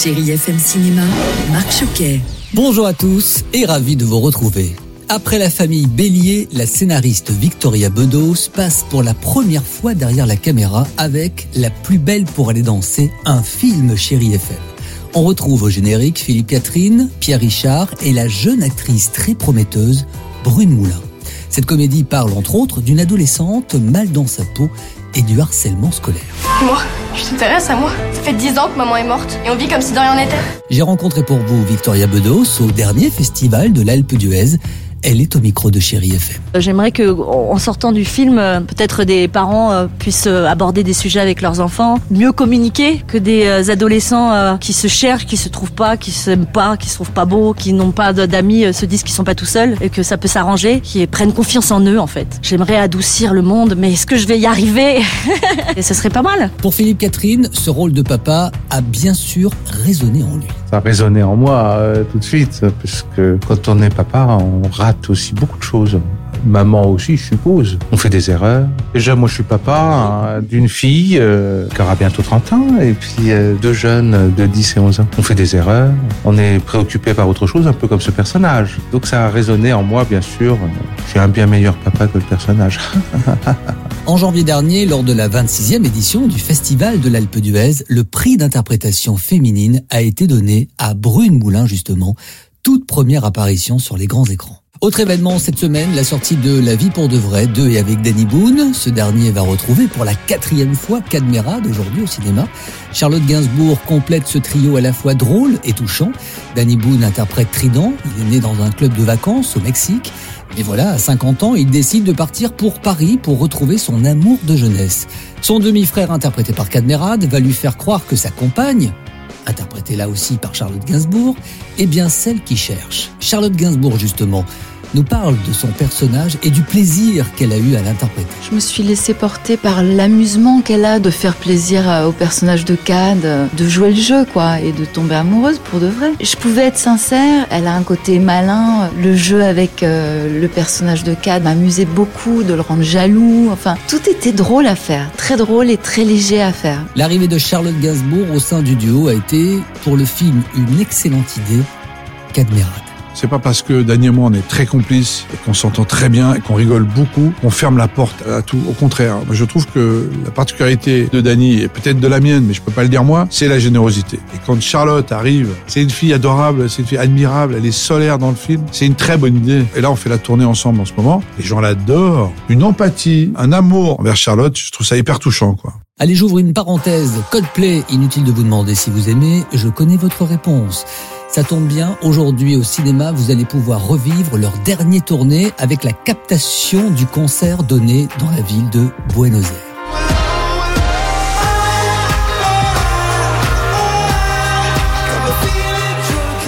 Chérie FM Cinéma, Marc Choquet. Bonjour à tous et ravi de vous retrouver. Après la famille Bélier, la scénariste Victoria Bedos passe pour la première fois derrière la caméra avec La plus belle pour aller danser, un film chéri FM. On retrouve au générique Philippe Catherine, Pierre Richard et la jeune actrice très prometteuse Brune Moulin. Cette comédie parle entre autres d'une adolescente mal dans sa peau et du harcèlement scolaire. Moi, tu t'intéresses à moi Ça fait dix ans que maman est morte et on vit comme si de rien n'était. J'ai rencontré pour vous Victoria Bedos au dernier festival de l'Alpe d'Huez. Elle est au micro de Chéri FM. J'aimerais que, en sortant du film, euh, peut-être des parents euh, puissent euh, aborder des sujets avec leurs enfants, mieux communiquer que des euh, adolescents euh, qui se cherchent, qui se trouvent pas, qui s'aiment pas, qui se trouvent pas beaux, qui n'ont pas d'amis, euh, se disent qu'ils sont pas tout seuls et que ça peut s'arranger, qui prennent confiance en eux en fait. J'aimerais adoucir le monde, mais est-ce que je vais y arriver? Et ce serait pas mal. Pour Philippe Catherine, ce rôle de papa a bien sûr résonné en lui. Ça a résonné en moi euh, tout de suite, puisque quand on est papa, on rate aussi beaucoup de choses. Maman aussi, je suppose. On fait des erreurs. Déjà, moi, je suis papa hein, d'une fille euh, qui aura bientôt 30 ans, et puis euh, deux jeunes de 10 et 11 ans. On fait des erreurs. On est préoccupé par autre chose, un peu comme ce personnage. Donc, ça a résonné en moi, bien sûr. Je suis un bien meilleur papa que le personnage. En janvier dernier, lors de la 26e édition du Festival de l'Alpe d'Huez, le prix d'interprétation féminine a été donné à Brune Moulin, justement, toute première apparition sur les grands écrans. Autre événement cette semaine, la sortie de La vie pour de vrai, de et avec Danny Boone. Ce dernier va retrouver pour la quatrième fois Cadmerade aujourd'hui au cinéma. Charlotte Gainsbourg complète ce trio à la fois drôle et touchant. Danny Boone interprète Trident. Il est né dans un club de vacances au Mexique. Et voilà, à 50 ans, il décide de partir pour Paris pour retrouver son amour de jeunesse. Son demi-frère, interprété par Cadmerade, va lui faire croire que sa compagne, interprétée là aussi par Charlotte Gainsbourg, est bien celle qui cherche. Charlotte Gainsbourg, justement, nous parle de son personnage et du plaisir qu'elle a eu à l'interpréter. Je me suis laissée porter par l'amusement qu'elle a de faire plaisir à- au personnage de Cad, euh, de jouer le jeu, quoi, et de tomber amoureuse pour de vrai. Je pouvais être sincère, elle a un côté malin, le jeu avec euh, le personnage de Cad m'amusait beaucoup, de le rendre jaloux, enfin, tout était drôle à faire, très drôle et très léger à faire. L'arrivée de Charlotte Gainsbourg au sein du duo a été, pour le film, une excellente idée. Cadmerade. C'est pas parce que Dany et moi on est très complices et qu'on s'entend très bien et qu'on rigole beaucoup qu'on ferme la porte à tout. Au contraire, moi je trouve que la particularité de Dany et peut-être de la mienne, mais je peux pas le dire moi, c'est la générosité. Et quand Charlotte arrive, c'est une fille adorable, c'est une fille admirable, elle est solaire dans le film. C'est une très bonne idée. Et là on fait la tournée ensemble en ce moment. Les gens l'adorent. Une empathie, un amour envers Charlotte, je trouve ça hyper touchant. Allez, j'ouvre une parenthèse. Codeplay, inutile de vous demander si vous aimez, je connais votre réponse. Ça tombe bien, aujourd'hui au cinéma, vous allez pouvoir revivre leur dernier tournée avec la captation du concert donné dans la ville de Buenos Aires.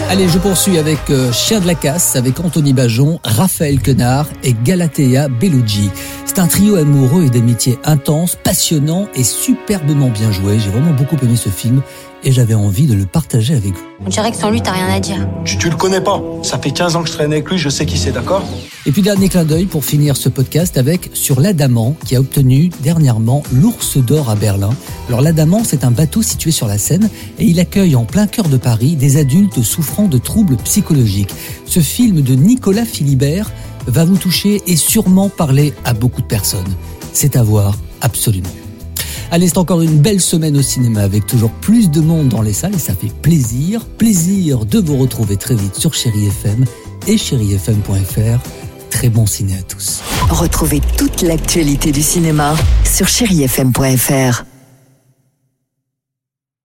Allez, je poursuis avec euh, Chien de la Casse, avec Anthony Bajon, Raphaël Quenard et Galatea Bellucci. C'est un trio amoureux et d'amitié intense, passionnant et superbement bien joué. J'ai vraiment beaucoup aimé ce film et j'avais envie de le partager avec vous. On dirait que sans lui, t'as rien à dire. Tu, tu le connais pas. Ça fait 15 ans que je traîne avec lui, je sais qui c'est, d'accord? Et puis dernier clin d'œil pour finir ce podcast avec sur l'Adamant qui a obtenu dernièrement l'Ours d'Or à Berlin. Alors l'Adamant c'est un bateau situé sur la Seine et il accueille en plein cœur de Paris des adultes souffrant de troubles psychologiques. Ce film de Nicolas Philibert va vous toucher et sûrement parler à beaucoup de personnes. C'est à voir absolument. Allez, c'est encore une belle semaine au cinéma avec toujours plus de monde dans les salles et ça fait plaisir, plaisir de vous retrouver très vite sur Chéri FM et chérifm.fr. Très bon ciné à tous. Retrouvez toute l'actualité du cinéma sur chérifm.fr.